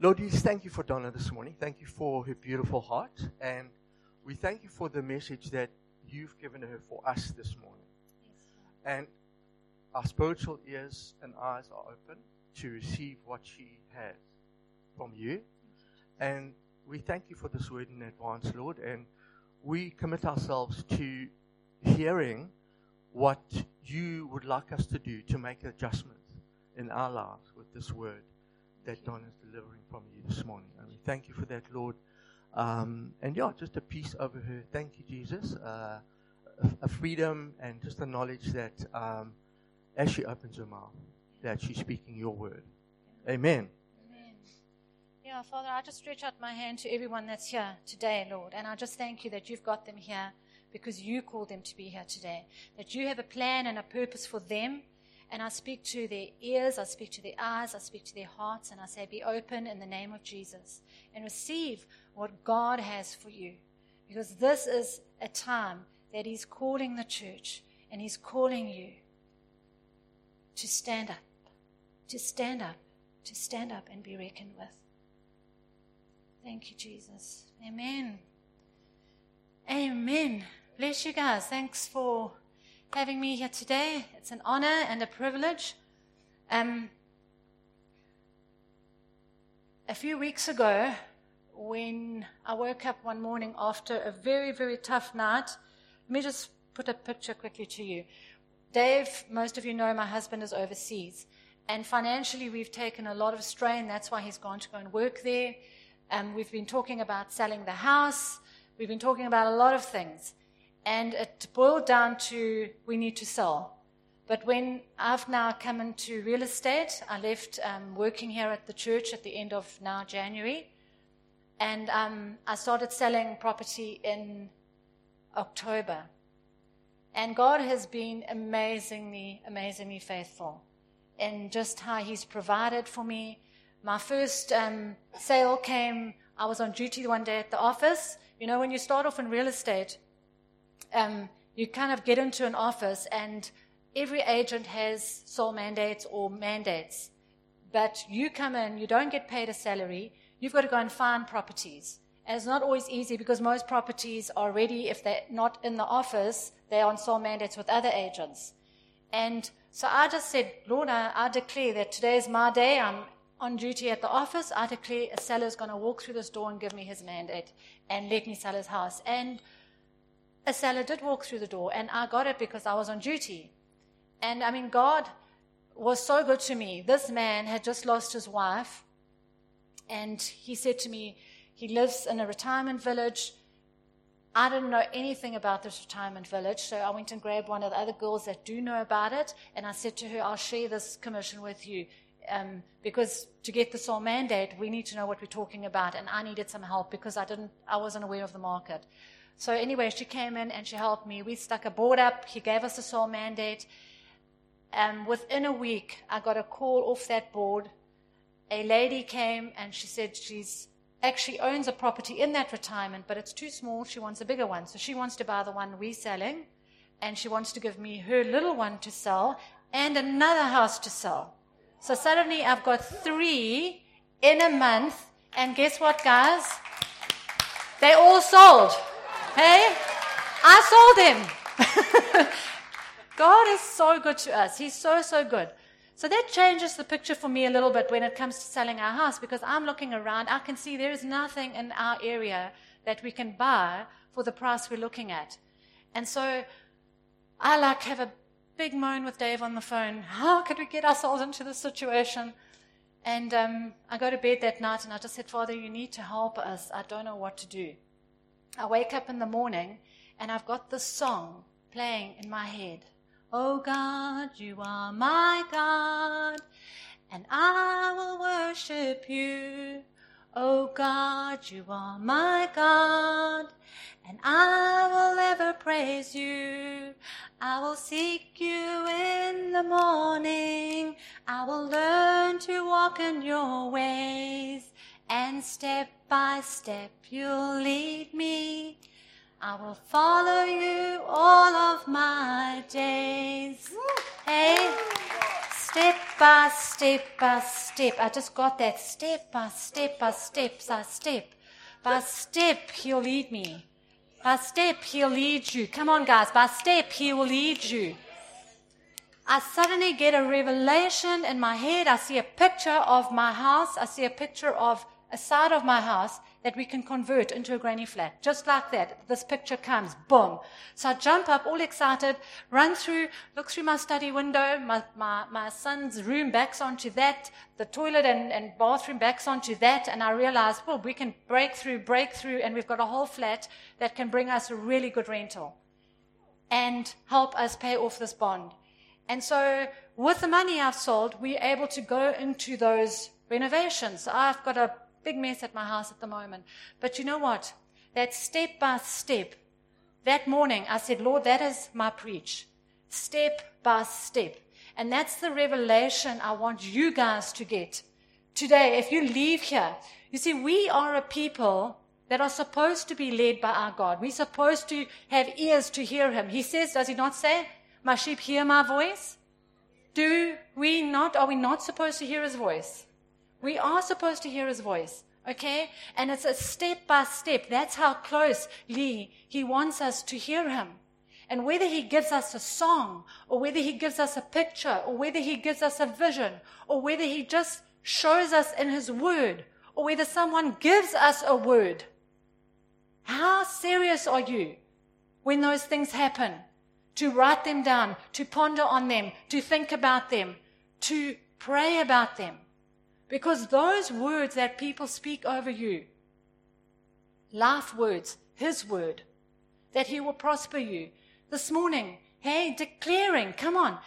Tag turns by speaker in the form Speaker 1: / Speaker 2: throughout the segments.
Speaker 1: Lord, we thank you for Donna this morning. Thank you for her beautiful heart. And we thank you for the message that you've given her for us this morning. And our spiritual ears and eyes are open to receive what she has from you. And we thank you for this word in advance, Lord. And we commit ourselves to hearing what you would like us to do to make adjustments in our lives with this word that Don is delivering from you this morning. And we thank you for that, Lord. Um, and yeah, just a peace over her. Thank you, Jesus. Uh, a, freedom and just a knowledge that um, as she opens her mouth, that she's speaking your word. Amen.
Speaker 2: Amen. Yeah, Father, I just stretch out my hand to everyone that's here today, Lord. And I just thank you that you've got them here because you called them to be here today. That you have a plan and a purpose for them and I speak to their ears, I speak to their eyes, I speak to their hearts, and I say, Be open in the name of Jesus and receive what God has for you. Because this is a time that He's calling the church and He's calling you to stand up, to stand up, to stand up and be reckoned with. Thank you, Jesus. Amen. Amen. Bless you guys. Thanks for having me here today. It's an honor and a privilege. Um, a few weeks ago, when I woke up one morning after a very, very tough night, let me just put a picture quickly to you. Dave, most of you know my husband is overseas. And financially, we've taken a lot of strain. That's why he's gone to go and work there. Um, we've been talking about selling the house. We've been talking about a lot of things. And it boiled down to we need to sell. But when I've now come into real estate, I left um, working here at the church at the end of now January. And um, I started selling property in October. And God has been amazingly, amazingly faithful in just how He's provided for me. My first um, sale came, I was on duty one day at the office. You know, when you start off in real estate, um, you kind of get into an office and every agent has sole mandates or mandates. But you come in, you don't get paid a salary, you've got to go and find properties. And it's not always easy because most properties are ready, if they're not in the office, they're on sole mandates with other agents. And so I just said, Lord, I, I declare that today is my day. I'm on duty at the office. I declare a seller is going to walk through this door and give me his mandate and let me sell his house. And a seller did walk through the door, and I got it because I was on duty. And I mean, God was so good to me. This man had just lost his wife, and he said to me, he lives in a retirement village. I didn't know anything about this retirement village, so I went and grabbed one of the other girls that do know about it, and I said to her, I'll share this commission with you. Um, because to get the sole mandate, we need to know what we're talking about, and I needed some help because I didn't, I wasn't aware of the market. So anyway, she came in and she helped me. We stuck a board up. He gave us a sole mandate. And within a week, I got a call off that board. A lady came and she said she's actually owns a property in that retirement, but it's too small. She wants a bigger one. So she wants to buy the one we're selling, and she wants to give me her little one to sell and another house to sell. So suddenly I've got three in a month, and guess what, guys? They all sold. Hey? I sold him. God is so good to us. He's so, so good. So that changes the picture for me a little bit when it comes to selling our house because I'm looking around. I can see there is nothing in our area that we can buy for the price we're looking at. And so I like have a big moan with Dave on the phone. How could we get ourselves into this situation? And um, I go to bed that night and I just said, Father, you need to help us. I don't know what to do. I wake up in the morning and I've got this song playing in my head. Oh God, you are my God, and I will worship you. Oh God, you are my God, and I will ever praise you. I will seek you in the morning. I will learn to walk in your ways and step by step you'll lead me. I will follow you all of my days. Hey, step by step by step. I just got that step by step by step by step by step. He'll lead me. By step, he'll lead you. Come on, guys. By step, he will lead you. I suddenly get a revelation in my head. I see a picture of my house. I see a picture of a side of my house that we can convert into a granny flat. Just like that. This picture comes. Boom. So I jump up all excited, run through, look through my study window. My, my, my son's room backs onto that. The toilet and, and bathroom backs onto that. And I realize, well, we can break through, break through, and we've got a whole flat that can bring us a really good rental and help us pay off this bond. And so with the money I've sold, we're able to go into those renovations. I've got a big mess at my house at the moment. But you know what? That step by step, that morning I said, Lord, that is my preach. Step by step. And that's the revelation I want you guys to get today. If you leave here, you see, we are a people that are supposed to be led by our God. We're supposed to have ears to hear Him. He says, does He not say, My sheep hear my voice? Do we not, are we not supposed to hear His voice? We are supposed to hear his voice. Okay? And it's a step by step. That's how closely he wants us to hear him. And whether he gives us a song, or whether he gives us a picture, or whether he gives us a vision, or whether he just shows us in his word, or whether someone gives us a word, how serious are you when those things happen? To write them down, to ponder on them, to think about them, to pray about them. Because those words that people speak over you, life words, His word, that He will prosper you. This morning, hey, declaring, come on.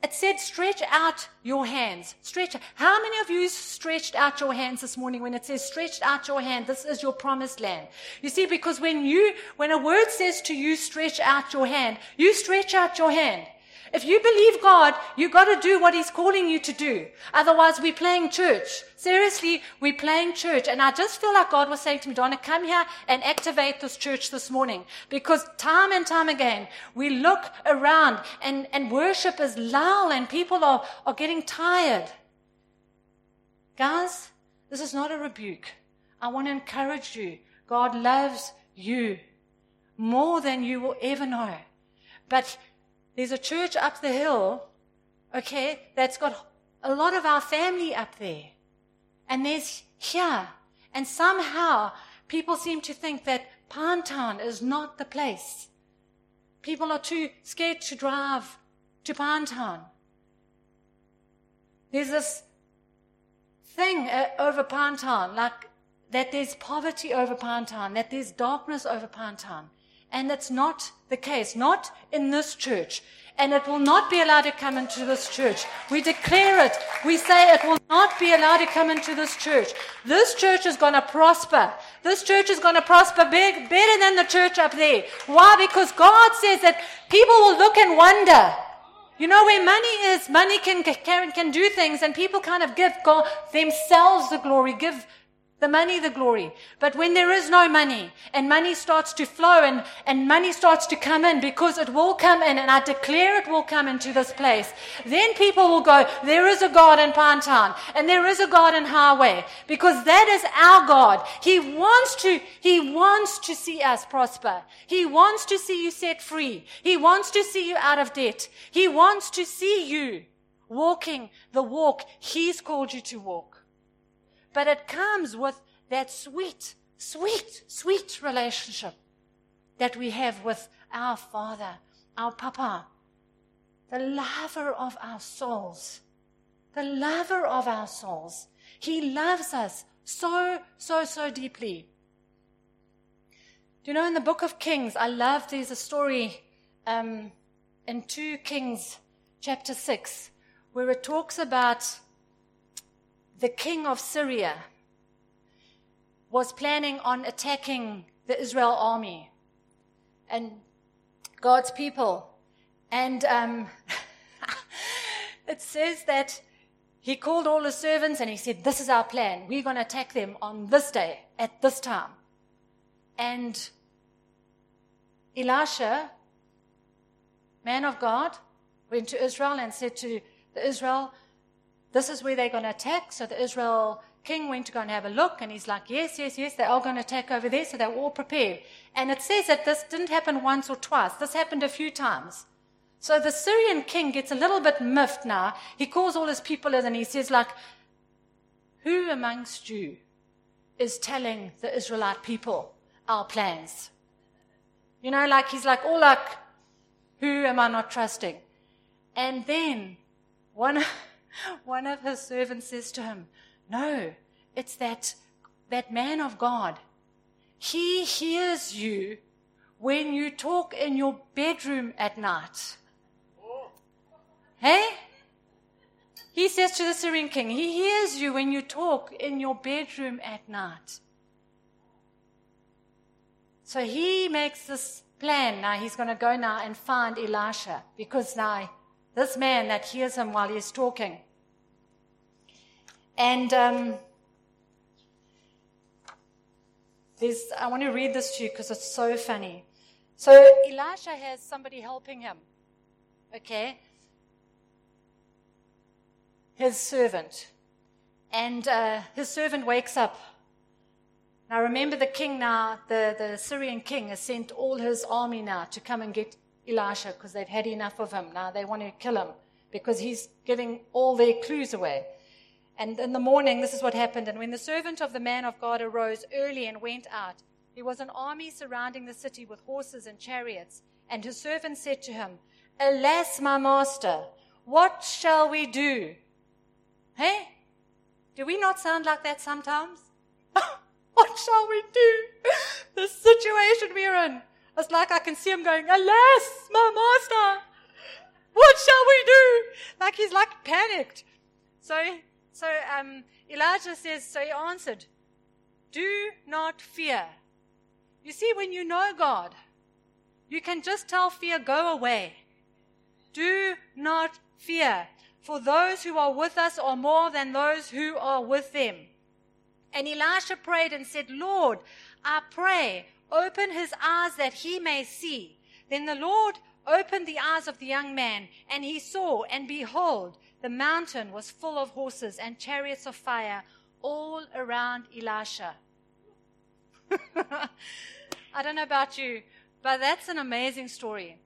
Speaker 2: It said, stretch out your hands. Stretch. How many of you stretched out your hands this morning when it says, stretched out your hand? This is your promised land. You see, because when you, when a word says to you, stretch out your hand, you stretch out your hand. If you believe God, you've got to do what He's calling you to do. Otherwise, we're playing church. Seriously, we're playing church. And I just feel like God was saying to me, Donna, come here and activate this church this morning. Because time and time again, we look around and, and worship is lull and people are, are getting tired. Guys, this is not a rebuke. I want to encourage you. God loves you more than you will ever know. But there's a church up the hill, okay, that's got a lot of our family up there. And there's here. And somehow people seem to think that Pinetown is not the place. People are too scared to drive to Pinetown. There's this thing uh, over Pinetown, like that there's poverty over Pinetown, that there's darkness over Pinetown. And that's not the case, not in this church. And it will not be allowed to come into this church. We declare it. We say it will not be allowed to come into this church. This church is going to prosper. This church is going to prosper big, better than the church up there. Why? Because God says that people will look and wonder. You know, where money is, money can, can, can do things and people kind of give God, themselves the glory, give the money, the glory. But when there is no money and money starts to flow and, and money starts to come in because it will come in and I declare it will come into this place, then people will go, there is a God in Pinetown and there is a God in Highway because that is our God. He wants to, He wants to see us prosper. He wants to see you set free. He wants to see you out of debt. He wants to see you walking the walk He's called you to walk. But it comes with that sweet, sweet, sweet relationship that we have with our Father, our Papa, the lover of our souls. The lover of our souls. He loves us so, so, so deeply. Do you know in the book of Kings, I love there's a story um, in 2 Kings chapter 6 where it talks about the king of Syria was planning on attacking the Israel army and God's people. And um, it says that he called all his servants and he said, This is our plan. We're going to attack them on this day, at this time. And Elisha, man of God, went to Israel and said to the Israel, this is where they're going to attack. So the Israel king went to go and have a look, and he's like, yes, yes, yes, they are going to attack over there. So they're all prepared. And it says that this didn't happen once or twice. This happened a few times. So the Syrian king gets a little bit miffed now. He calls all his people in and he says, like, who amongst you is telling the Israelite people our plans? You know, like he's like, all like, who am I not trusting? And then one, one of his servants says to him, No, it's that, that man of God. He hears you when you talk in your bedroom at night. Hey? He says to the Syrian king, He hears you when you talk in your bedroom at night. So he makes this plan now. He's going to go now and find Elisha because now this man that hears him while he's talking. And um, I want to read this to you because it's so funny. So Elisha has somebody helping him. Okay? His servant. And uh, his servant wakes up now remember the king now, the, the Syrian king has sent all his army now to come and get Elisha because they've had enough of him. Now they want to kill him because he's giving all their clues away. And in the morning, this is what happened. And when the servant of the man of God arose early and went out, there was an army surrounding the city with horses and chariots. And his servant said to him, Alas, my master, what shall we do? Hey? Do we not sound like that sometimes? What shall we do? The situation we're in. It's like I can see him going, Alas, my master, what shall we do? Like he's like panicked. So, so um, Elijah says, so he answered, Do not fear. You see, when you know God, you can just tell fear, go away. Do not fear, for those who are with us are more than those who are with them. And Elisha prayed and said, Lord, I pray, open his eyes that he may see. Then the Lord opened the eyes of the young man, and he saw, and behold, the mountain was full of horses and chariots of fire all around Elisha. I don't know about you, but that's an amazing story.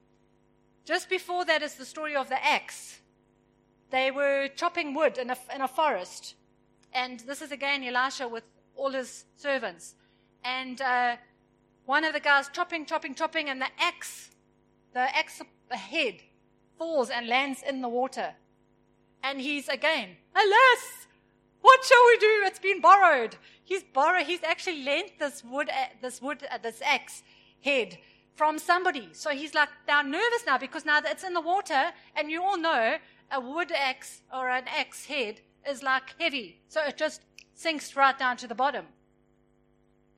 Speaker 2: Just before that is the story of the axe. They were chopping wood in a, in a forest, and this is again Elisha with all his servants. And uh, one of the guys chopping, chopping, chopping, and the axe, the axe head, falls and lands in the water. And he's again, alas, what shall we do? It's been borrowed. He's borrowed. He's actually lent this wood, uh, this wood, uh, this axe head from somebody. So he's like now nervous now because now that it's in the water, and you all know a wood axe or an axe head is like heavy. So it just sinks right down to the bottom.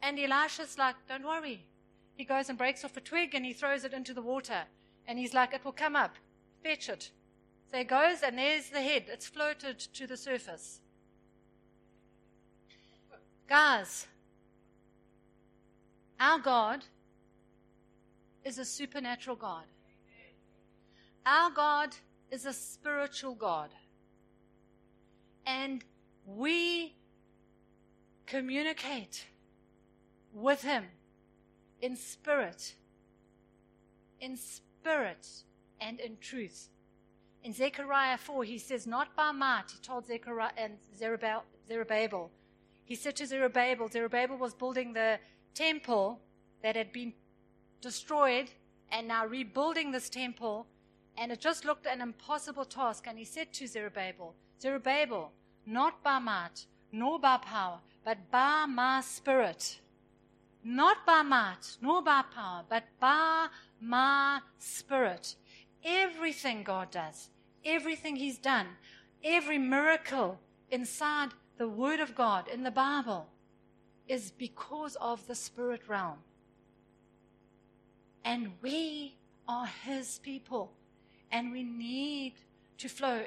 Speaker 2: And Elisha's like, don't worry. He goes and breaks off a twig and he throws it into the water. And he's like, it will come up. Fetch it. So he goes and there's the head. It's floated to the surface. Guys, our God is a supernatural God. Our God is a spiritual God. And we communicate with Him in spirit, in spirit and in truth. In Zechariah 4, he says, Not by might, he told Zechariah and Zerubbabel. He said to Zerubbabel, Zerubbabel was building the temple that had been destroyed and now rebuilding this temple, and it just looked an impossible task. And he said to Zerubbabel, Zerubbabel, not by might, nor by power, but by my spirit. Not by might, nor by power, but by my spirit. Everything God does, everything He's done, every miracle inside the Word of God in the Bible is because of the spirit realm. And we are His people, and we need to flow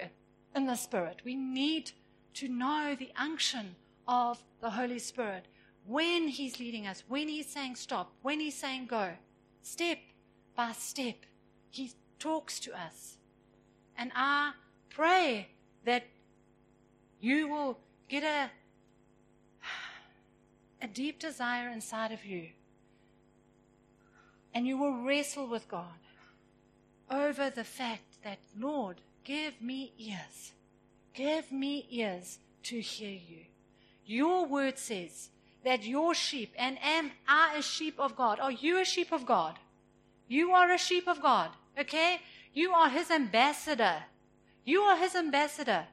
Speaker 2: in the Spirit. We need to know the unction of the Holy Spirit when He's leading us, when He's saying stop, when He's saying go, step by step. He talks to us. And I pray that you will get a, a deep desire inside of you. And you will wrestle with God over the fact that, Lord, give me ears. Give me ears to hear you. Your word says that your sheep, and am I a sheep of God? Are you a sheep of God? You are a sheep of God, okay? You are his ambassador. You are his ambassador.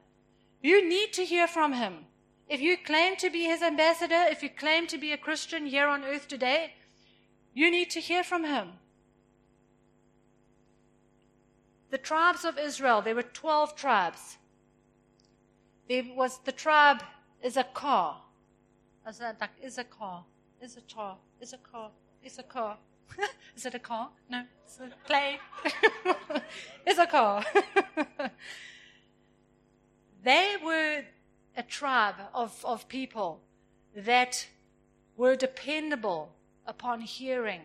Speaker 2: You need to hear from him. If you claim to be his ambassador, if you claim to be a Christian here on earth today, you need to hear from him. The tribes of Israel, there were 12 tribes. There was the tribe Issachar. Is that like Issachar? Issachar. Issachar. Issachar. Is it a car? No, it's a play. it's a car. they were a tribe of, of people that were dependable upon hearing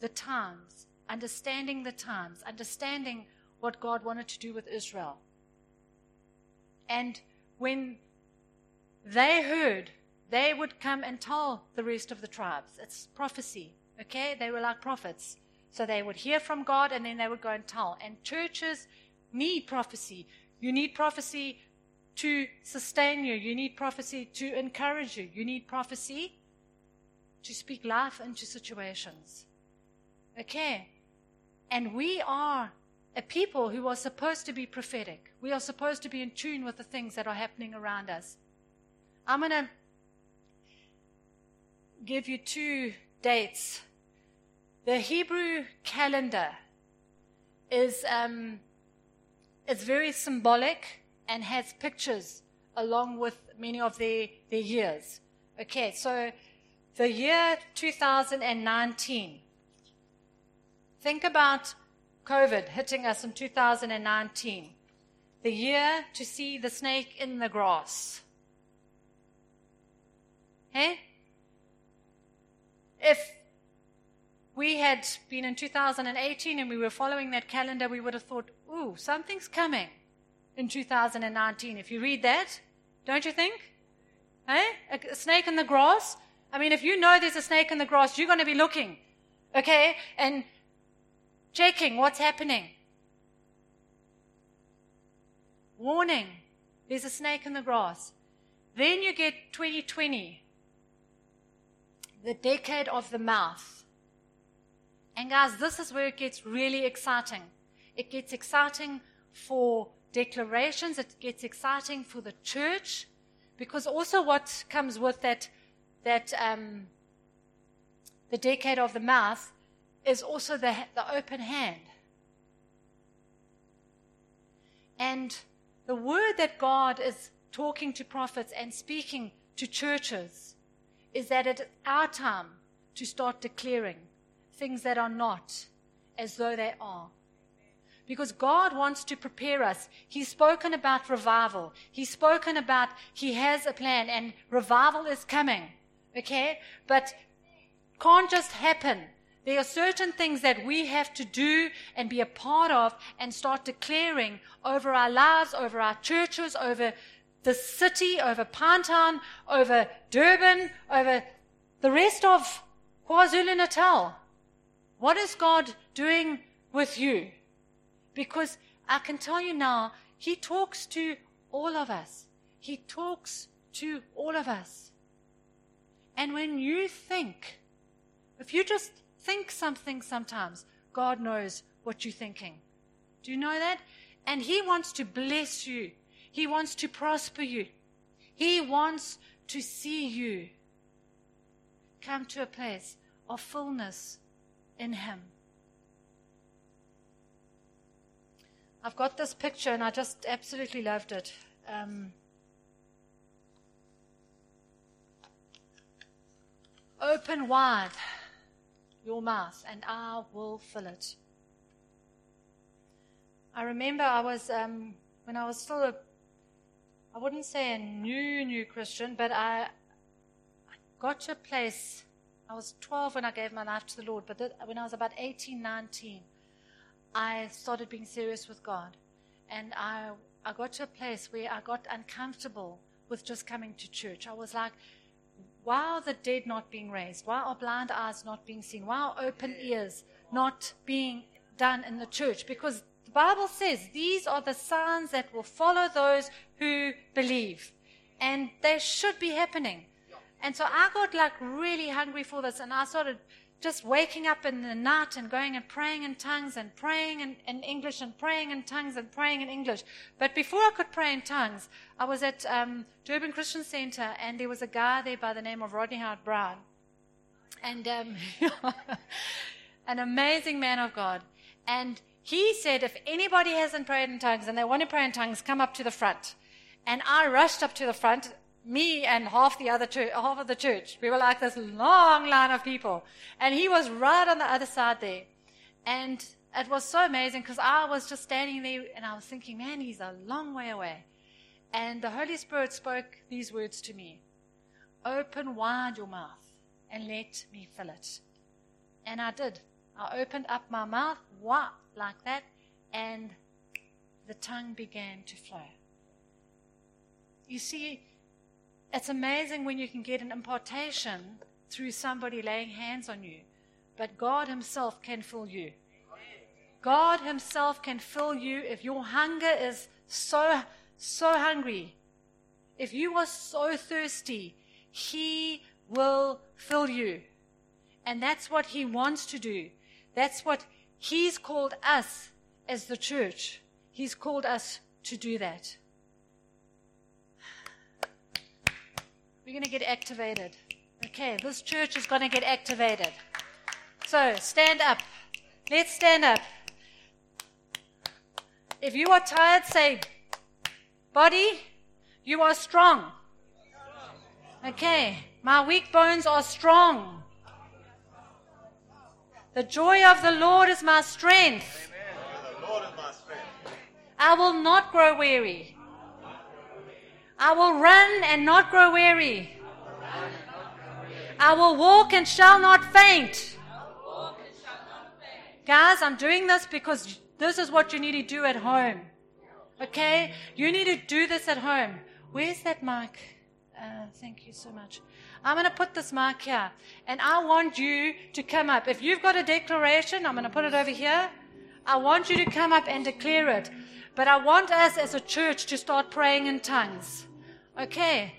Speaker 2: the times, understanding the times, understanding what God wanted to do with Israel. And when they heard, they would come and tell the rest of the tribes. It's prophecy, okay? They were like prophets. So they would hear from God and then they would go and tell. And churches need prophecy. You need prophecy to sustain you. You need prophecy to encourage you. You need prophecy to speak life into situations. Okay? And we are a people who are supposed to be prophetic. We are supposed to be in tune with the things that are happening around us. I'm going to give you two dates. The Hebrew calendar is um, very symbolic and has pictures along with many of their, their years. Okay, so the year 2019. Think about COVID hitting us in 2019. The year to see the snake in the grass. Hey? If we had been in 2018 and we were following that calendar, we would have thought, ooh, something's coming in 2019. If you read that, don't you think? Hey? A, snake in the grass? I mean, if you know there's a snake in the grass, you're going to be looking, okay, and checking what's happening. Warning, there's a snake in the grass. Then you get 2020, the decade of the mouth. And guys, this is where it gets really exciting. It gets exciting for declarations, it gets exciting for the church, because also what comes with that, that um, the decade of the mouth is also the, the open hand. And the word that God is talking to prophets and speaking to churches is that it's our time to start declaring things that are not as though they are. Because God wants to prepare us. He's spoken about revival. He's spoken about He has a plan and revival is coming. Okay? But can't just happen. There are certain things that we have to do and be a part of and start declaring over our lives, over our churches, over the city, over Pinetown, over Durban, over the rest of KwaZulu Natal. What is God doing with you? Because I can tell you now, He talks to all of us. He talks to all of us. And when you think, if you just think something sometimes, God knows what you're thinking. Do you know that? And He wants to bless you he wants to prosper you. He wants to see you come to a place of fullness in Him. I've got this picture and I just absolutely loved it. Um, open wide your mouth and I will fill it. I remember I was, um, when I was still a I wouldn't say a new, new Christian, but I, I got to a place. I was 12 when I gave my life to the Lord, but when I was about 18, 19, I started being serious with God. And I, I got to a place where I got uncomfortable with just coming to church. I was like, why are the dead not being raised? Why are blind eyes not being seen? Why are open ears not being done in the church? Because the Bible says these are the signs that will follow those who believe. And they should be happening. And so I got like really hungry for this and I started just waking up in the night and going and praying in tongues and praying in, in, English and praying in tongues and praying in English. But before I could pray in tongues, I was at um, Durban Christian Center and there was a guy there by the name of Rodney Howard-Browne. And um, an amazing man of God. And he said, if anybody hasn't prayed in tongues and they want to pray in tongues, come up to the front. And I rushed up to the front me and half the other church, half of the church. We were like this long line of people. And he was right on the other side there. And it was so amazing because I was just standing there and I was thinking, man, he's a long way away. And the Holy Spirit spoke these words to me Open wide your mouth and let me fill it. And I did. I opened up my mouth, what, like that, and the tongue began to flow. You see, it's amazing when you can get an impartation through somebody laying hands on you. But God Himself can fill you. God Himself can fill you if your hunger is so, so hungry. If you are so thirsty, He will fill you. And that's what He wants to do. That's what He's called us as the church. He's called us to do that. We're going to get activated. Okay, this church is going to get activated. So stand up. Let's stand up. If you are tired, say, Body, you are strong. Okay, my weak bones are strong. The joy of the Lord is my strength. I will not grow weary. I will run and not grow weary. I will walk and shall not faint. Guys, I'm doing this because this is what you need to do at home. Okay? You need to do this at home. Where's that mic? Uh, thank you so much. I'm going to put this mic here. And I want you to come up. If you've got a declaration, I'm going to put it over here. I want you to come up and declare it. But I want us as a church to start praying in tongues. Okay.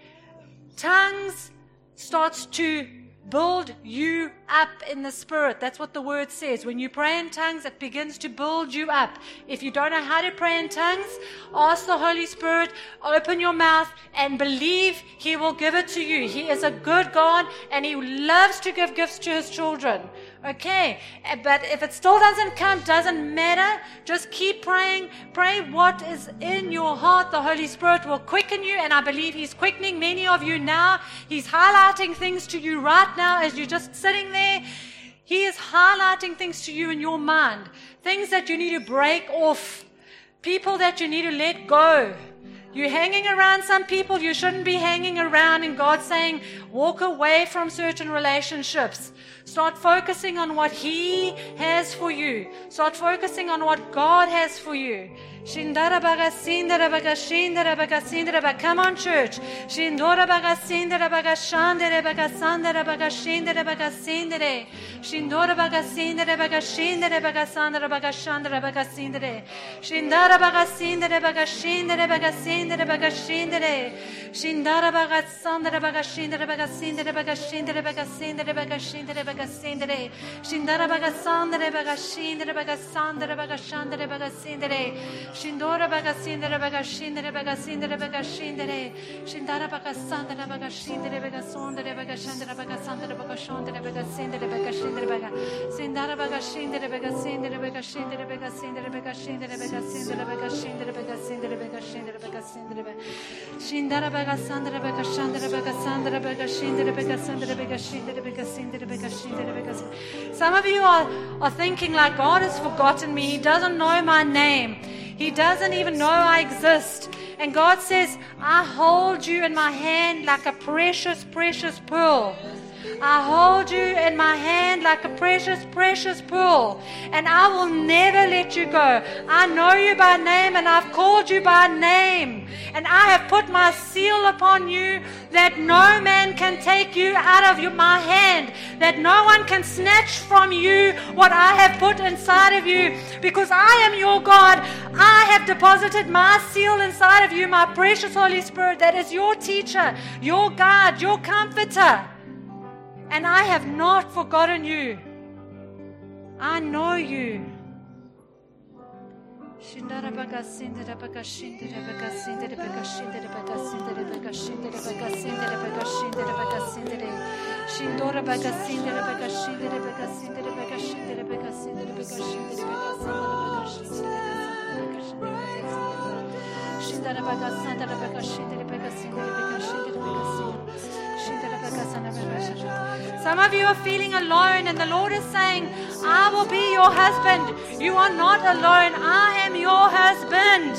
Speaker 2: Tongues starts to build you up in the spirit. That's what the word says. When you pray in tongues, it begins to build you up. If you don't know how to pray in tongues, ask the Holy Spirit, open your mouth and believe He will give it to you. He is a good God and He loves to give gifts to His children. Okay, eh, but if it still doesn't come, doesn't matter. Just keep praying. Pray what is in your heart. The Holy Spirit will quicken you, and I believe He's quickening many of you now. He's highlighting things to you right now as you're just sitting there. He is highlighting things to you in your mind, things that you need to break off, people that you need to let go. You're hanging around some people you shouldn't be hanging around, and God's saying, walk away from certain relationships. Start focusing on what He has for you. Start focusing on what God has for you. Come on, church. Shindara baga sindere. Shindora baga sindara baga bagassendere, scindara bagassandere, bagascindere, bagassandere, bagasciandere, bagassendere, scindora bagassendere, bagascindere, bagassendere, bagascindere, scindara bagassandere, bagascindere, bagassondere, bagascendere, bagassandere, bagasciondere, bagassendere, bagascindere, bagassendere, bagascindere, bagassendere, bagascindere, bagassendere, bagascindere, bagassendere, bagascindere, bagassendere, bagassendere, bagassendere, scindara bagassandere, bagasciandere, bagassandere, bagascindere, bagassandere, bagascindere, bagassendere, bagassindere, baga. Some of you are, are thinking like God has forgotten me. He doesn't know my name. He doesn't even know I exist. And God says, I hold you in my hand like a precious, precious pearl. I hold you in my hand like a precious, precious pearl, and I will never let you go. I know you by name, and I've called you by name, and I have put my seal upon you that no man can take you out of your, my hand, that no one can snatch from you what I have put inside of you, because I am your God. I have deposited my seal inside of you, my precious Holy Spirit, that is your teacher, your God, your comforter. And I have not forgotten you. I know you. Some of you are feeling alone, and the Lord is saying, I will be your husband. You are not alone. I am your husband.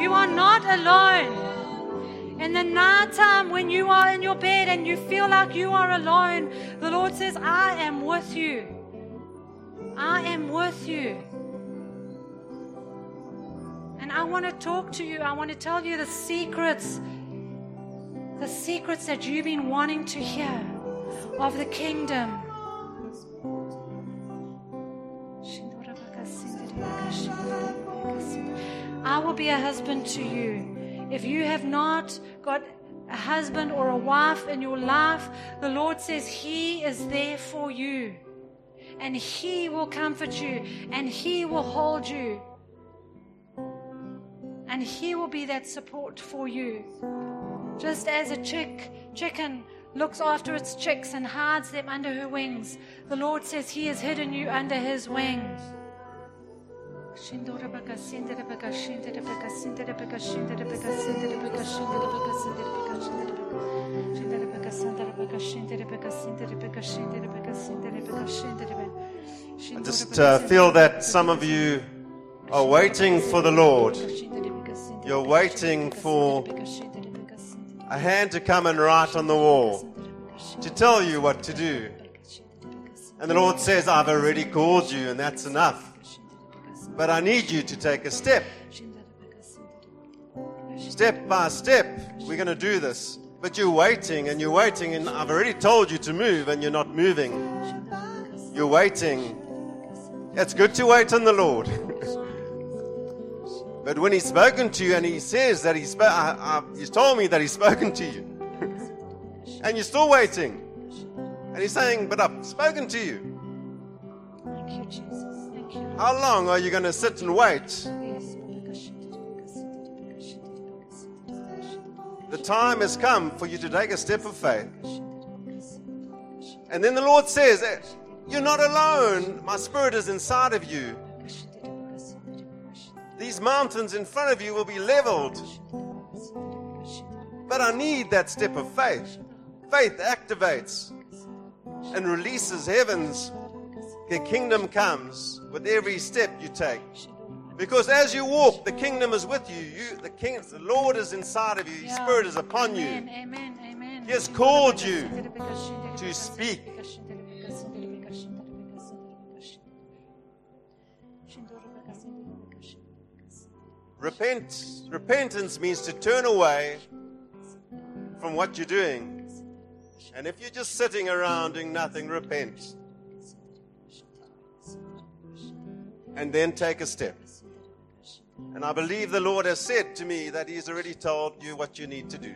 Speaker 2: You are not alone. In the night time, when you are in your bed and you feel like you are alone, the Lord says, I am with you. I am with you. And I want to talk to you. I want to tell you the secrets, the secrets that you've been wanting to hear of the kingdom. I will be a husband to you. If you have not got a husband or a wife in your life, the Lord says He is there for you. And He will comfort you and He will hold you. And He will be that support for you. Just as a chick, chicken looks after its chicks and hides them under her wings, the Lord says He has hidden you under His wings.
Speaker 3: I just uh, feel that some of you are waiting for the Lord. You're waiting for a hand to come and write on the wall to tell you what to do. And the Lord says, I've already called you, and that's enough. But I need you to take a step. Step by step, we're going to do this. But you're waiting and you're waiting, and I've already told you to move, and you're not moving. You're waiting. It's good to wait on the Lord. but when He's spoken to you and He says that He's, sp- I, uh, I, uh, he's told me that He's spoken to you, and you're still waiting, and He's saying, But I've spoken to you.
Speaker 2: Thank you, Jesus. Thank you.
Speaker 3: How long are you going to sit and wait? The time has come for you to take a step of faith. And then the Lord says, You're not alone. My spirit is inside of you. These mountains in front of you will be leveled. But I need that step of faith. Faith activates and releases heavens. The kingdom comes with every step you take. Because as you walk, the kingdom is with you. You, the king, the Lord is inside of you. His Spirit is upon you.
Speaker 2: Amen, amen, amen.
Speaker 3: He has called you to speak. Repent. Repentance means to turn away from what you're doing. And if you're just sitting around doing nothing, repent. And then take a step. And I believe the Lord has said to me that He's already told you what you need to do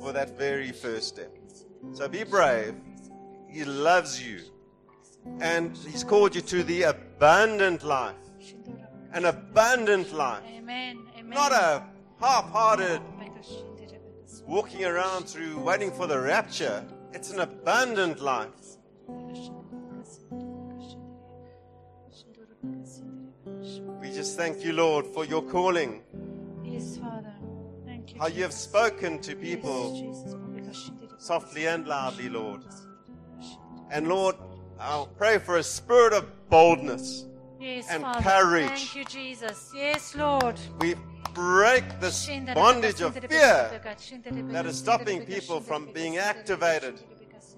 Speaker 3: for that very first step. So be brave. He loves you. And He's called you to the abundant life. An abundant life.
Speaker 2: Amen, amen.
Speaker 3: Not a half hearted walking around through waiting for the rapture. It's an abundant life. We just thank you, Lord, for your calling.
Speaker 2: Yes, Father. Thank you.
Speaker 3: How you have spoken to people softly and loudly, Lord. And Lord, I'll pray for a spirit of boldness.
Speaker 2: Yes,
Speaker 3: and
Speaker 2: Father.
Speaker 3: courage.
Speaker 2: Thank you, Jesus. Yes, Lord.
Speaker 3: We break this bondage of fear that is stopping people from being activated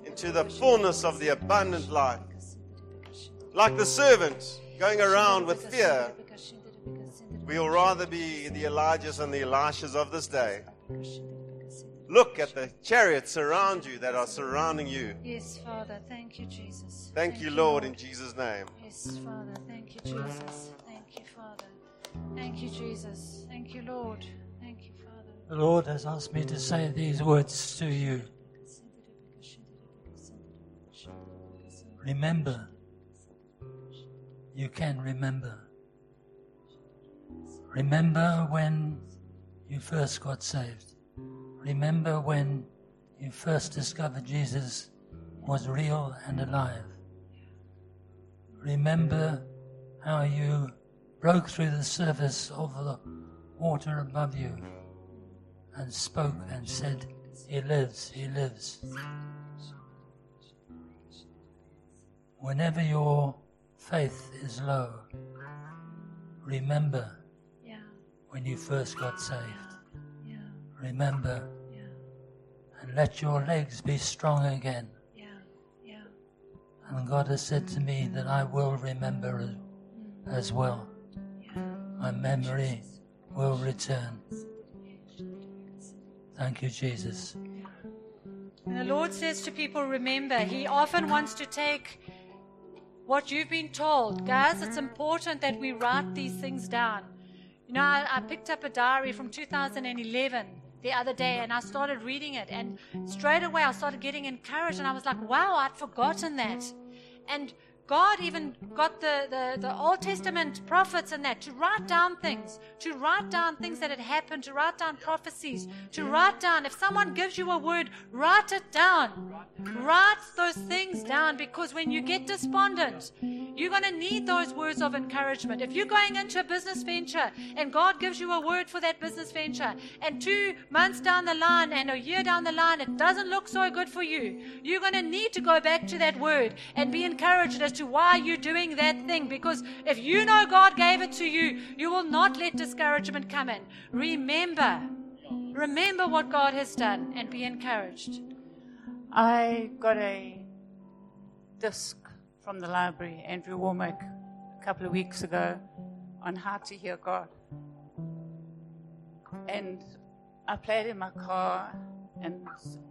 Speaker 3: into the fullness of the abundant life. Like the servant going around with fear, we will rather be the Elijahs and the Elishas of this day. Look at the chariots around you that are surrounding you.
Speaker 2: Yes, Father. Thank you, Jesus.
Speaker 3: Thank you, Lord, in Jesus' name.
Speaker 2: Yes, Father. Thank you, Jesus. Thank you, Father. Thank you, Jesus. Thank you, Lord. Thank you, Father.
Speaker 4: The Lord has asked me to say these words to you. Remember. You can remember. Remember when you first got saved. Remember when you first discovered Jesus was real and alive. Remember how you broke through the surface of the water above you and spoke and said, He lives, He lives. Whenever your faith is low, remember
Speaker 2: Yeah,
Speaker 4: when you first got saved. Remember
Speaker 2: yeah,
Speaker 4: and let your legs be strong again.
Speaker 2: yeah, yeah.
Speaker 4: And God has said to me that I will remember as, mm-hmm. as well. My memory will return. Thank you, Jesus.
Speaker 2: And the Lord says to people, remember, He often wants to take what you've been told. Guys, it's important that we write these things down. You know, I, I picked up a diary from 2011 the other day and I started reading it, and straight away I started getting encouraged, and I was like, wow, I'd forgotten that. And God even got the, the, the Old Testament prophets and that to write down things, to write down things that had happened, to write down prophecies, to write down. If someone gives you a word, write it down. Write those things down because when you get despondent, you're going to need those words of encouragement. If you're going into a business venture and God gives you a word for that business venture, and two months down the line and a year down the line, it doesn't look so good for you, you're going to need to go back to that word and be encouraged as to why are you're doing that thing. Because if you know God gave it to you, you will not let discouragement come in. Remember, remember what God has done and be encouraged.
Speaker 5: I got a disc from the library, Andrew Wommack, a couple of weeks ago on how to hear God. And I played in my car and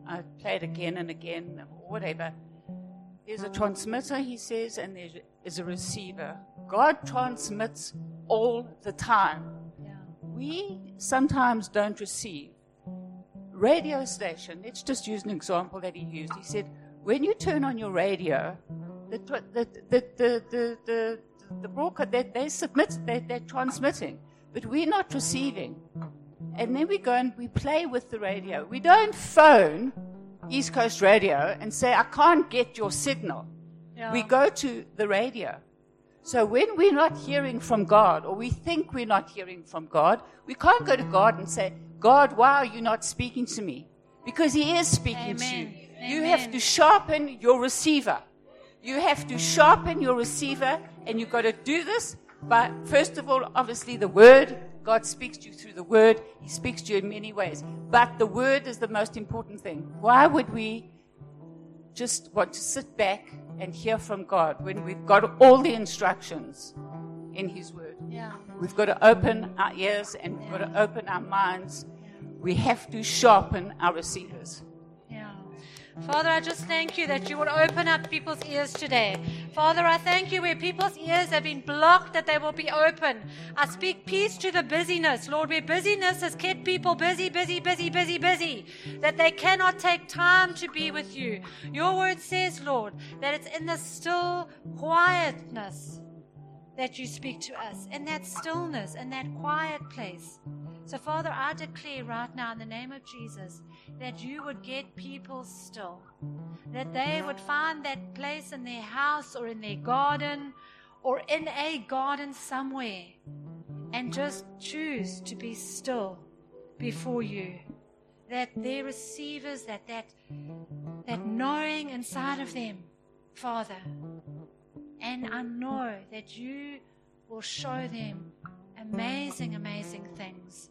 Speaker 5: I played again and again, whatever. There's a um, transmitter, he says, and there is a receiver. God transmits all the time.
Speaker 2: Yeah.
Speaker 5: We sometimes don't receive. Radio station, let's just use an example that he used. He said, when you turn on your radio, the, the, the, the, the, the, the broadcast, they, they submit, they, they're transmitting, but we're not receiving. And then we go and we play with the radio. We don't phone East Coast Radio and say, I can't get your signal.
Speaker 2: Yeah.
Speaker 5: We go to the radio. So when we're not hearing from God, or we think we're not hearing from God, we can't go to God and say, God, why are you not speaking to me? Because He is speaking to you.
Speaker 2: Amen.
Speaker 5: You have to sharpen your receiver. You have to sharpen your receiver, and you've got to do this by, first of all, obviously, the Word. God speaks to you through the Word. He speaks to you in many ways. But the Word is the most important thing. Why would we just want to sit back and hear from God when we've got all the instructions in His Word?
Speaker 2: Yeah.
Speaker 5: We've got to open our ears and we've got to open our minds. We have to sharpen our receivers.
Speaker 2: Father, I just thank you that you would open up people's ears today. Father, I thank you where people's ears have been blocked, that they will be open. I speak peace to the busyness, Lord, where busyness has kept people busy, busy, busy, busy, busy, that they cannot take time to be with you. Your word says, Lord, that it's in the still quietness that you speak to us, in that stillness, in that quiet place. So, Father, I declare right now in the name of Jesus that you would get people still, that they would find that place in their house or in their garden or in a garden somewhere and just choose to be still before you. That their receivers, that, that, that knowing inside of them, Father, and I know that you will show them amazing, amazing things.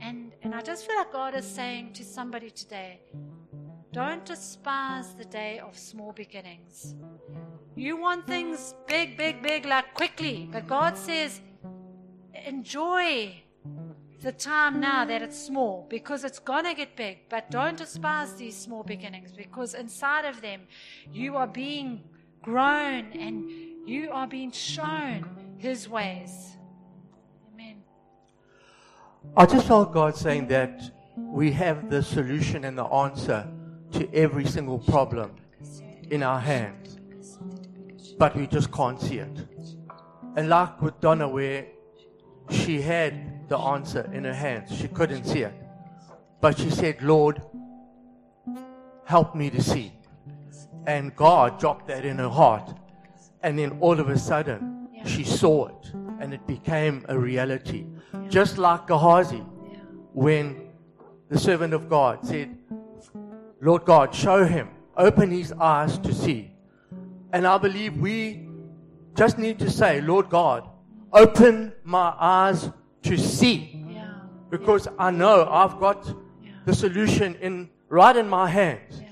Speaker 2: And, and I just feel like God is saying to somebody today don't despise the day of small beginnings. You want things big, big, big, like quickly. But God says, enjoy the time now that it's small because it's going to get big. But don't despise these small beginnings because inside of them, you are being grown and you are being shown His ways.
Speaker 1: I just felt God saying that we have the solution and the answer to every single problem in our hands, but we just can't see it. And like with Donna, where she had the answer in her hands, she couldn't see it. But she said, Lord, help me to see. And God dropped that in her heart. And then all of a sudden, she saw it and it became a reality. Just like Gehazi, when the servant of God said, Lord God, show him, open his eyes to see. And I believe we just need to say, Lord God, open my eyes to see.
Speaker 2: Yeah.
Speaker 1: Because I know I've got the solution in right in my hands.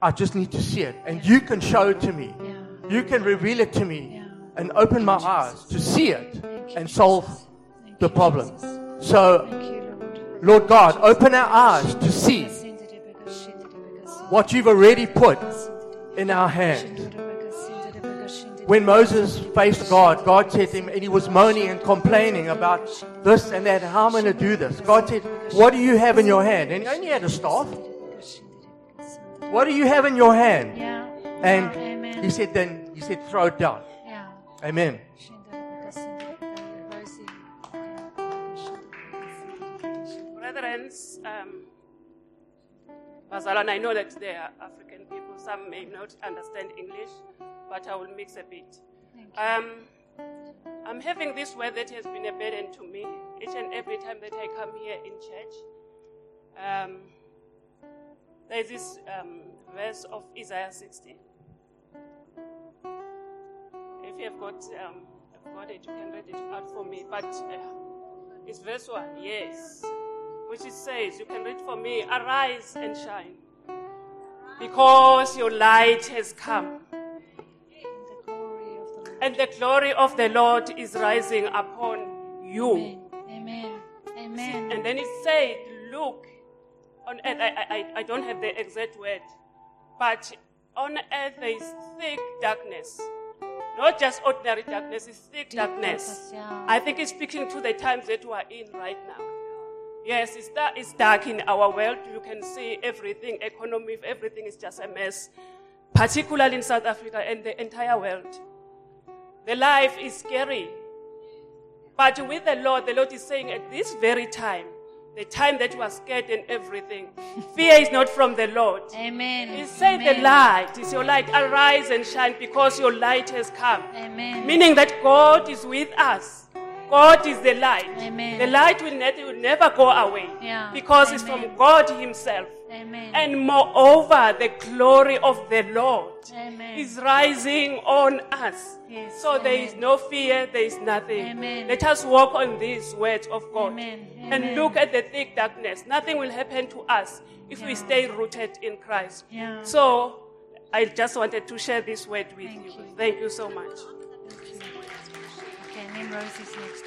Speaker 1: I just need to see it. And you can show it to me. You can reveal it to me and open my eyes to see it and solve the problem. So,
Speaker 2: Lord.
Speaker 1: God, open our eyes to see what you've already put in our hands. When Moses faced God, God said to him, and he was moaning and complaining about this and that, how am I going to do this? God said, What do you have in your hand? And he only had a staff. What do you have in your hand?
Speaker 2: Yeah.
Speaker 1: And he said, Then he said, Throw it down.
Speaker 2: Yeah.
Speaker 1: Amen.
Speaker 6: Brethren, um, I know that they are African people. Some may not understand English, but I will mix a bit. Um, I'm having this word that has been a burden to me each and every time that I come here in church. Um, there's this um, verse of Isaiah 60. If you have got, um, have got it, you can read it out for me. But uh, it's verse 1, yes, which it says, You can read for me, Arise and shine, because your light has come, and the glory of the Lord is rising upon you.
Speaker 2: Amen. Amen.
Speaker 6: And then it said, Look, on earth, I, I, I don't have the exact word, but on earth there is thick darkness. Not just ordinary darkness, it's thick darkness. I think it's speaking to the times that we are in right now. Yes, it's, da- it's dark in our world. You can see everything, economy, everything is just a mess, particularly in South Africa and the entire world. The life is scary. But with the Lord, the Lord is saying at this very time, the time that you are scared and everything, fear is not from the Lord.
Speaker 2: Amen.
Speaker 6: He said, The light is your light. Arise and shine because your light has come.
Speaker 2: Amen.
Speaker 6: Meaning that God is with us. God is the light.
Speaker 2: Amen.
Speaker 6: The light will, ne- will never go away
Speaker 2: Yeah.
Speaker 6: because it's from God Himself.
Speaker 2: Amen.
Speaker 6: And moreover, the glory of the Lord
Speaker 2: Amen.
Speaker 6: is rising on us.
Speaker 2: Yes,
Speaker 6: So there is no fear, there is nothing.
Speaker 2: Amen.
Speaker 6: Let us walk on these words of God
Speaker 2: Amen.
Speaker 6: and
Speaker 2: Amen.
Speaker 6: look at the thick darkness. Nothing will happen to us if we stay rooted in Christ.
Speaker 2: Yeah.
Speaker 6: So I just wanted to share this word with
Speaker 2: Thank
Speaker 6: you.
Speaker 2: you.
Speaker 6: Thank you so much.
Speaker 2: Okay, and then Rosie's next.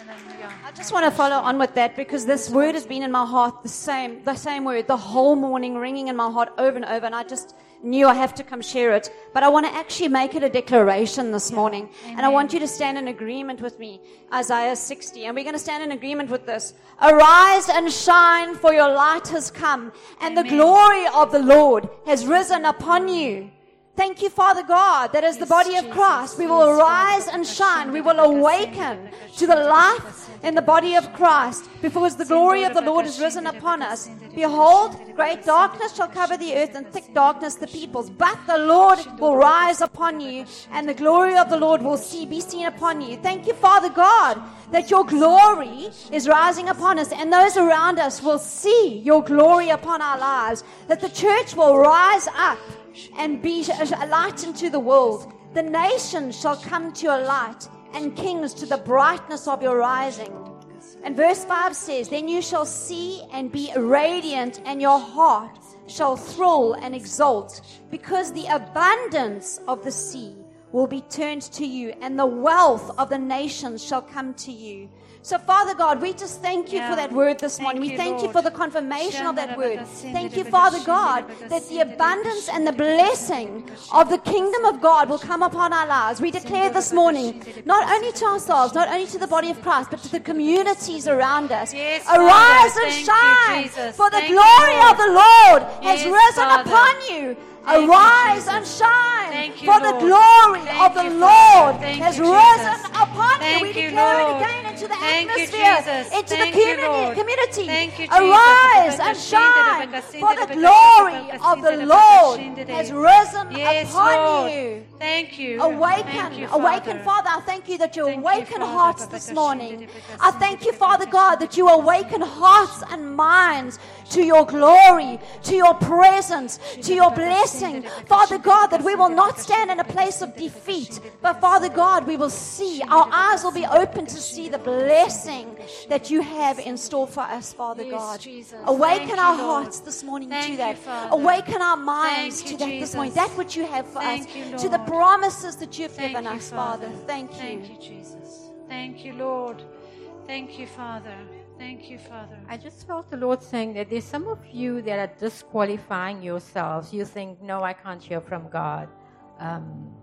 Speaker 2: And then.
Speaker 7: I just want to follow on with that because this word has been in my heart the same, the same word, the whole morning, ringing in my heart over and over. And I just knew I have to come share it. But I want to actually make it a declaration this morning. And I want you to stand in agreement with me, Isaiah 60. And we're going to stand in agreement with this. Arise and shine, for your light has come, and the glory of the Lord has risen upon you. Thank you, Father God, that as the body of Christ, we will arise and shine. We will awaken to the life in the body of Christ, because the glory of the Lord is risen upon us. Behold, great darkness shall cover the earth, and thick darkness the peoples. But the Lord will rise upon you, and the glory of the Lord will see, be seen upon you. Thank you, Father God, that your glory is rising upon us, and those around us will see your glory upon our lives. That the church will rise up and be a light into the world. The nations shall come to your light, and kings to the brightness of your rising. And verse 5 says, Then you shall see and be radiant, and your heart shall thrill and exult, because the abundance of the sea will be turned to you, and the wealth of the nations shall come to you. So, Father God, we just thank you for that word this morning. we thank you for the confirmation of that word. Thank you, Father God, that the abundance and the blessing of the kingdom of God will come upon our lives. We declare this morning, not only to ourselves, not only to the body of Christ, but to the communities around us.
Speaker 2: Yes,
Speaker 7: Arise and
Speaker 2: Thank you,
Speaker 7: shine, for the
Speaker 2: Thank
Speaker 7: glory
Speaker 2: Lord.
Speaker 7: of the Lord has
Speaker 2: Yes,
Speaker 7: risen
Speaker 2: Father.
Speaker 7: upon you.
Speaker 2: Thank you,
Speaker 7: Arise
Speaker 2: Jesus.
Speaker 7: and shine,
Speaker 2: you,
Speaker 7: for the glory
Speaker 2: Thank
Speaker 7: of the
Speaker 2: you,
Speaker 7: Lord has
Speaker 2: you,
Speaker 7: risen upon
Speaker 2: Thank
Speaker 7: you. We
Speaker 2: you,
Speaker 7: declare it again into the
Speaker 2: Thank you,
Speaker 7: atmosphere, into the
Speaker 2: you,
Speaker 7: community. Community.
Speaker 2: Thank you,
Speaker 7: Arise and shine, for the glory of the Lord has risen
Speaker 2: Yes,
Speaker 7: upon
Speaker 2: Lord.
Speaker 7: you.
Speaker 2: Thank you.
Speaker 7: Awaken,
Speaker 2: Thank you,
Speaker 7: awaken,
Speaker 2: Father.
Speaker 7: Father. I thank you that you
Speaker 2: Thank
Speaker 7: awaken
Speaker 2: Father.
Speaker 7: hearts this morning. I thank you, Father God, that you awaken hearts and minds to your glory, to your presence, to your blessing. Father God, that we will not stand in a place of defeat, but Father God, we will see, our eyes will be open to see the blessing that you have in store for us, Father God. Awaken
Speaker 2: Thank
Speaker 7: our
Speaker 2: you,
Speaker 7: hearts this morning
Speaker 2: Thank
Speaker 7: to
Speaker 2: you,
Speaker 7: that.
Speaker 2: Father.
Speaker 7: Awaken our minds
Speaker 2: Thank you,
Speaker 7: to that this morning.
Speaker 2: Jesus.
Speaker 7: That which you have for
Speaker 2: Thank
Speaker 7: us,
Speaker 2: you,
Speaker 7: to the promises that you've
Speaker 2: Thank
Speaker 7: given
Speaker 2: you,
Speaker 7: us, Father. Thank you.
Speaker 2: Thank you, Jesus. Thank you, Lord. Thank you, Father. Thank you, Father.
Speaker 8: I just felt the Lord saying that there's some of you that are disqualifying yourselves. You think, no, I can't hear from God. Um,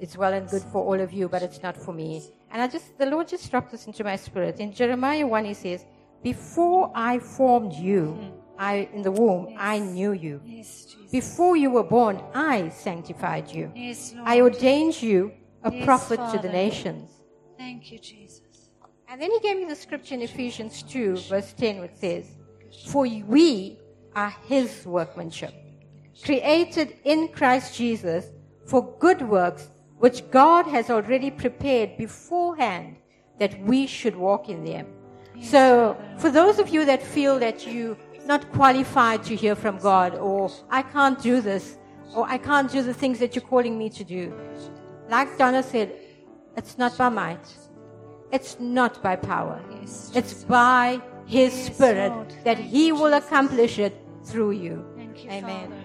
Speaker 8: it's well and good for all of you, but it's not for me. And I just, the Lord just dropped this into my spirit. In Jeremiah 1, he says, Before I formed you, I, in the womb, I knew you.
Speaker 2: Yes, Jesus.
Speaker 8: Before you were born, I sanctified you.
Speaker 2: Yes, Lord.
Speaker 8: I ordained you a
Speaker 2: Yes,
Speaker 8: prophet to the
Speaker 2: Father.
Speaker 8: nations.
Speaker 2: Thank you, Jesus.
Speaker 8: And then he gave me the scripture in Ephesians 2, verse 10, which says, For we are his workmanship, created in Christ Jesus for good works, which God has already prepared beforehand that we should walk in them. so, for those of you that feel that you're not qualified to hear from God, or I can't do this, or I can't do the things that you're calling me to do, like Donna said, it's not by might. It's not by power.
Speaker 2: Yes,
Speaker 8: It's by His
Speaker 2: Yes,
Speaker 8: Spirit
Speaker 2: Lord.
Speaker 8: that He will accomplish it through you.
Speaker 2: Thank you,
Speaker 8: Amen.
Speaker 2: Father.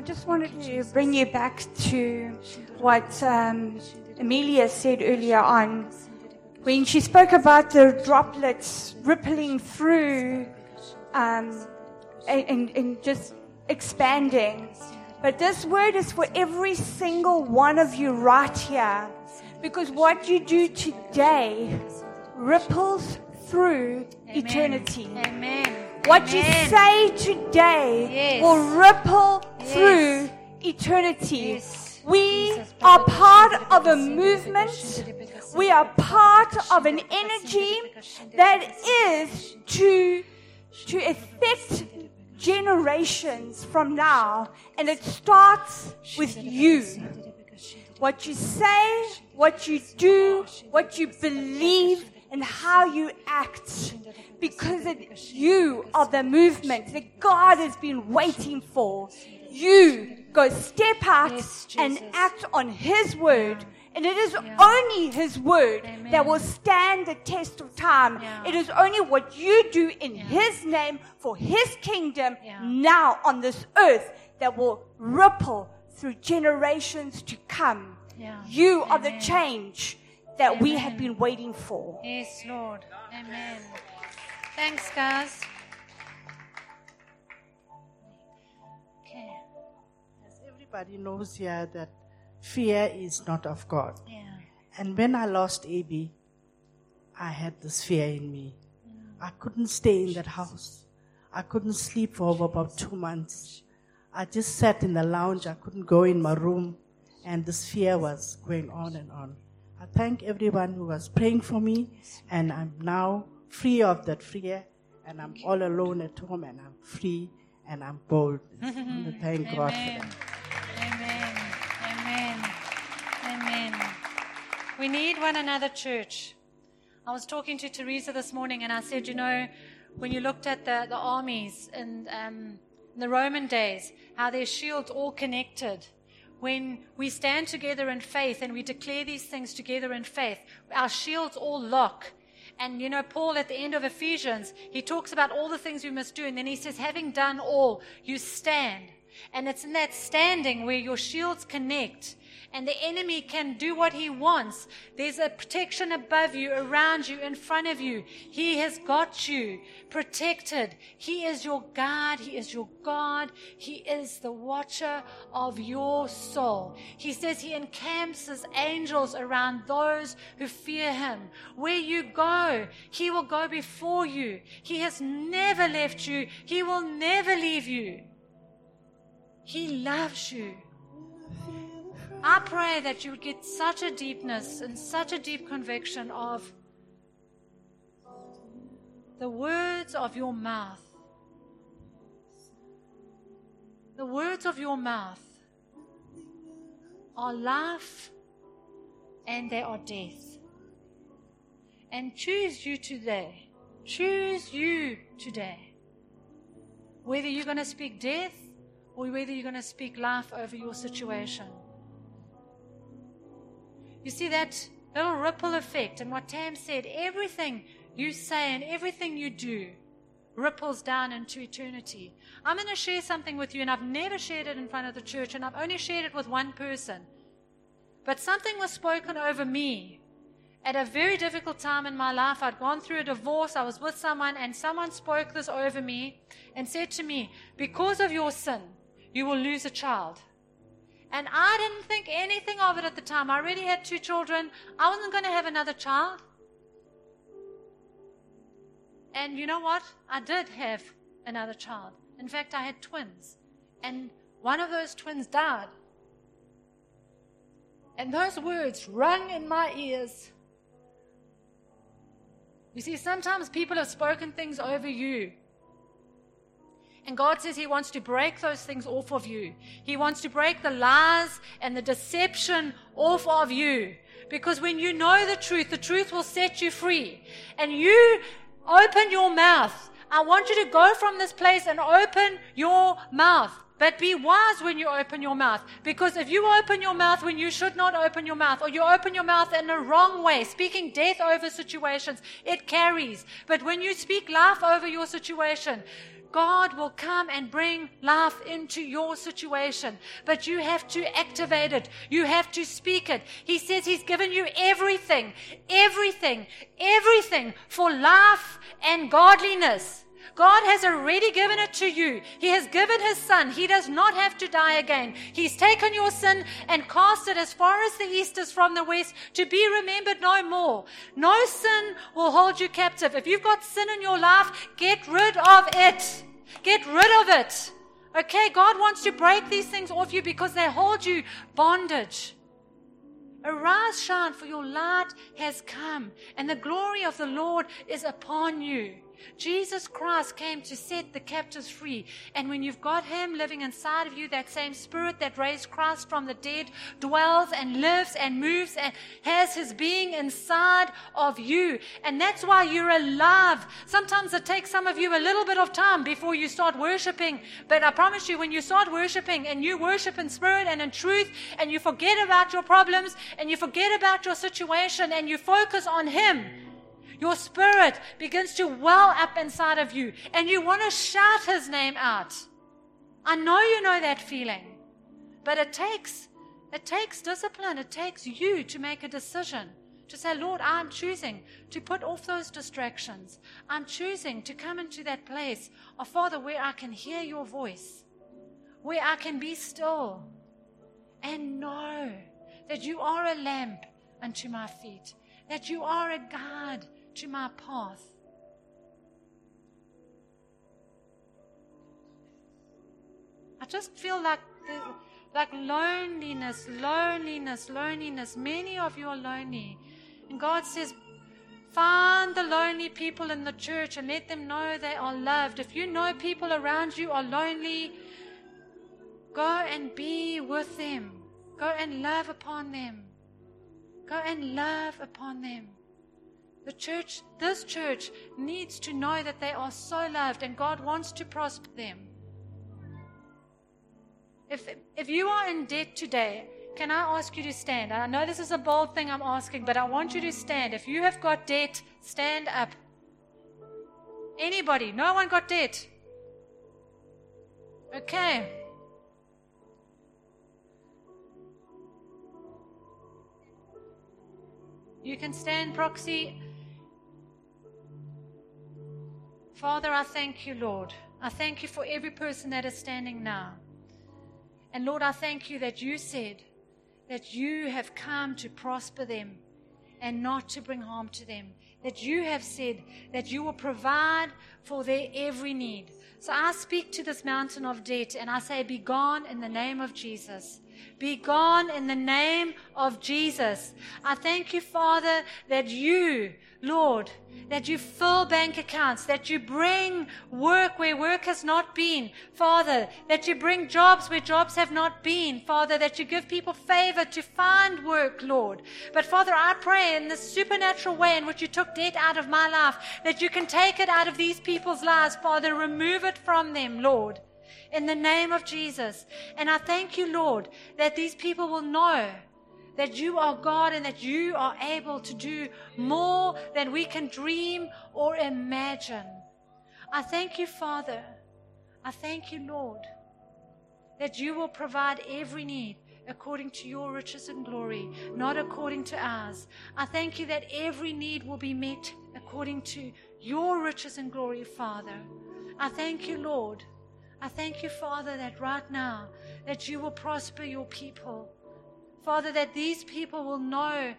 Speaker 9: I just wanted to bring you back to what um, Amelia said earlier on when she spoke about the droplets rippling through um, and, and, and just expanding. But this word is for every single one of you right here. Because what you do today ripples through eternity.
Speaker 2: Amen.
Speaker 9: What you say today
Speaker 2: Yes.
Speaker 9: will ripple
Speaker 2: Yes.
Speaker 9: through eternity.
Speaker 2: Yes.
Speaker 9: We are part of a movement. We are part of an energy that is to, to affect generations from now. And it starts with you. What you say, what you do, what you believe, and how you act. Because it, you are the movement that God has been waiting for. You go step out
Speaker 2: Yes,
Speaker 9: and act on His word. And it is only His word
Speaker 2: Amen.
Speaker 9: that will stand the test of time.
Speaker 2: Yeah.
Speaker 9: It is only what you do in His name for His kingdom
Speaker 2: Yeah.
Speaker 9: now on this earth that will ripple through generations to come.
Speaker 2: Yeah.
Speaker 9: You are the change that we have been waiting for.
Speaker 2: Yes, Lord. Amen. Thanks, guys. Okay.
Speaker 10: As everybody knows here that fear is not of God.
Speaker 2: Yeah.
Speaker 10: And when I lost AB, I had this fear in me. I couldn't stay in that house. I couldn't sleep for over about two months. I just sat in the lounge. I couldn't go in my room. And this fear was going on and on. I thank everyone who was praying for me. And I'm now free of that fear. And I'm all alone at home. And I'm free. And I'm bold. I want to thank God for
Speaker 2: Amen.
Speaker 10: that.
Speaker 2: Amen. Amen. Amen. We need one another, church. I was talking to Teresa this morning and I said, you know, when you looked at the, the armies in, um, in the Roman days, how their shields all connected. When we stand together in faith and we declare these things together in faith, our shields all lock. And you know, Paul at the end of Ephesians, he talks about all the things we must do. And then he says, having done all, you stand. And it's in that standing where your shields connect and the enemy can do what he wants. There's a protection above you, around you, in front of you. He has got you protected. He is your God. He is your God. He is the watcher of your soul. He says he encamps his angels around those who fear him. Where you go, he will go before you. He has never left you. He will never leave you. He loves you. I pray that you get such a deepness and such a deep conviction of the words of your mouth. The words of your mouth are life and they are death. And choose you today. Choose you today. Whether you're going to speak death or whether you're going to speak life over your situation. You see that little ripple effect, and what Tam said everything you say and everything you do ripples down into eternity. I'm going to share something with you, and I've never shared it in front of the church, and I've only shared it with one person. But something was spoken over me at a very difficult time in my life. I'd gone through a divorce, I was with someone, and someone spoke this over me and said to me, Because of your sin, you will lose a child. And I didn't think anything of it at the time. I already had two children. I wasn't going to have another child. And you know what? I did have another child. In fact, I had twins. And one of those twins died. And those words rung in my ears. You see, sometimes people have spoken things over you and God says He wants to break those things off of you. He wants to break the lies and the deception off of you. Because when you know the truth, the truth will set you free. And you open your mouth. I want you to go from this place and open your mouth. But be wise when you open your mouth. Because if you open your mouth when you should not open your mouth, or you open your mouth in the wrong way, speaking death over situations, it carries. But when you speak life over your situation, God will come and bring life into your situation, but you have to activate it. You have to speak it. He says He's given you everything, everything, everything for life and godliness. God has already given it to you. He has given His Son. He does not have to die again. He's taken your sin and cast it as far as the east is from the west to be remembered no more. No sin will hold you captive. If you've got sin in your life, get rid of it. Get rid of it. Okay, God wants to break these things off you because they hold you bondage. Arise, shine, for your light has come, and the glory of the Lord is upon you. Jesus Christ came to set the captives free. And when you've got Him living inside of you, that same Spirit that raised Christ from the dead dwells and lives and moves and has His being inside of you. And that's why you're alive. Sometimes it takes some of you a little bit of time before you start worshiping. But I promise you, when you start worshiping and you worship in spirit and in truth, and you forget about your problems and you forget about your situation and you focus on Him your spirit begins to well up inside of you and you want to shout his name out. I know you know that feeling, but it takes, it takes discipline. It takes you to make a decision to say, Lord, I'm choosing to put off those distractions. I'm choosing to come into that place of Father where I can hear your voice, where I can be still and know that you are a lamp unto my feet, that you are a guide my path. I just feel like like loneliness, loneliness, loneliness. Many of you are lonely. And God says, Find the lonely people in the church and let them know they are loved. If you know people around you are lonely, go and be with them. Go and love upon them. Go and love upon them. The church, this church, needs to know that they are so loved and God wants to prosper them. If, if you are in debt today Can I ask you to stand? I know this is a bold thing I'm asking, but I want you to stand. If you have got debt, stand up. Anybody? No one got debt. Okay. You can stand, proxy. Father, I thank you, Lord. I thank you for every person that is standing now. And Lord, I thank you that you said that you have come to prosper them and not to bring harm to them. That you have said that you will provide for their every need. So I speak to this mountain of debt and I say, Be gone in the name of Jesus. Be gone in the name of Jesus. I thank you, Father, that you, Lord, that you fill bank accounts, that you bring work where work has not been. Father, that you bring jobs where jobs have not been. Father, that you give people favor to find work, Lord. But Father, I pray in the supernatural way in which you took debt out of my life, that you can take it out of these people's lives, Father, remove it from them, Lord in the name of Jesus. And I thank you, Lord, that these people will know that you are God and that you are able to do more than we can dream or imagine. I thank you, Father. I thank you, Lord, that you will provide every need according to your riches and glory, not according to ours. I thank you that every need will be met according to your riches and glory, Father. I thank you, Lord I thank you, Father, that right now that you will prosper your people. Father, that these people will know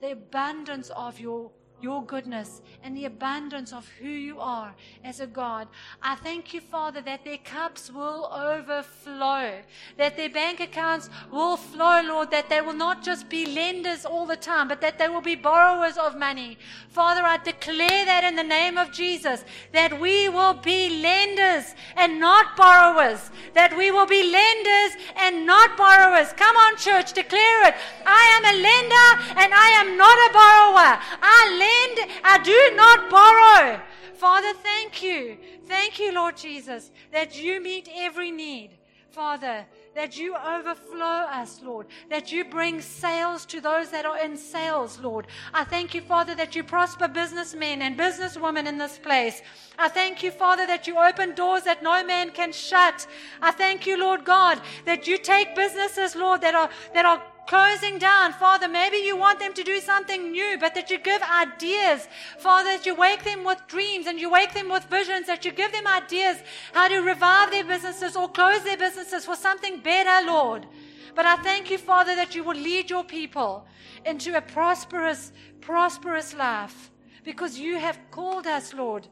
Speaker 2: the abundance of your your goodness and the abundance of who you are as a God. I thank you, Father, that their cups will overflow, that their bank accounts will flow, Lord, that they will not just be lenders all the time, but that they will be borrowers of money. Father, I declare that in the name of Jesus, that we will be lenders and not borrowers, that we will be lenders and not borrowers. Come on, church, declare it. I am a lender and I am not a borrower. I lend, I do not borrow. Father, thank you. Thank you, Lord Jesus, that you meet every need. Father, that you overflow us, Lord, that you bring sales to those that are in sales, Lord. I thank you, Father, that you prosper businessmen and businesswomen in this place. I thank you, Father, that you open doors that no man can shut. I thank you, Lord God, that you take businesses, Lord, that are, that are closing down. Father, maybe you want them to do something new, but that you give ideas. Father, that you wake them with dreams and you wake them with visions, that you give them ideas how to revive their businesses or close their businesses for something better, Lord. But I thank you, Father, that you will lead your people into a prosperous, prosperous life because you have called us, Lord,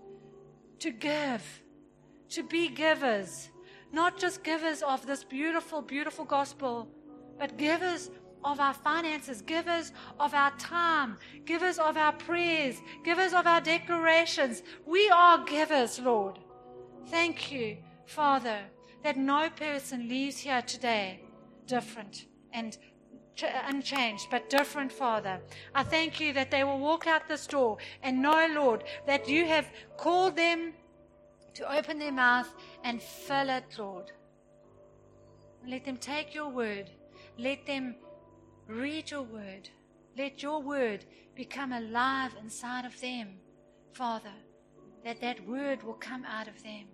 Speaker 2: to give, to be givers, not just givers of this beautiful, beautiful gospel, but givers of our finances, givers of our time, givers of our prayers, givers of our declarations. We are givers, Lord. Thank you, Father, that no person leaves here today different and unchanged, but different, Father. I thank you that they will walk out this door and know, Lord, that you have called them to open their mouth and fill it, Lord. Let them take your word. Let them Read your word. Let your word become alive inside of them, Father, that that word will come out of them.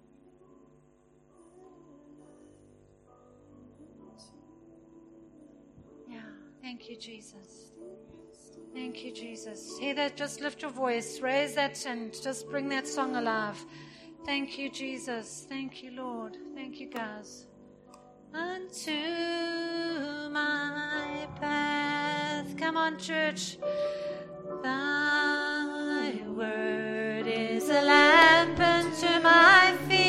Speaker 2: Yeah, thank you, Jesus. Thank you, Jesus. Heather, just lift your voice, raise that, and just bring that song alive. Thank you, Jesus. Thank you, Lord. Thank you, guys unto my path. Come on, church. Thy word is a lamp unto my feet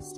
Speaker 11: Is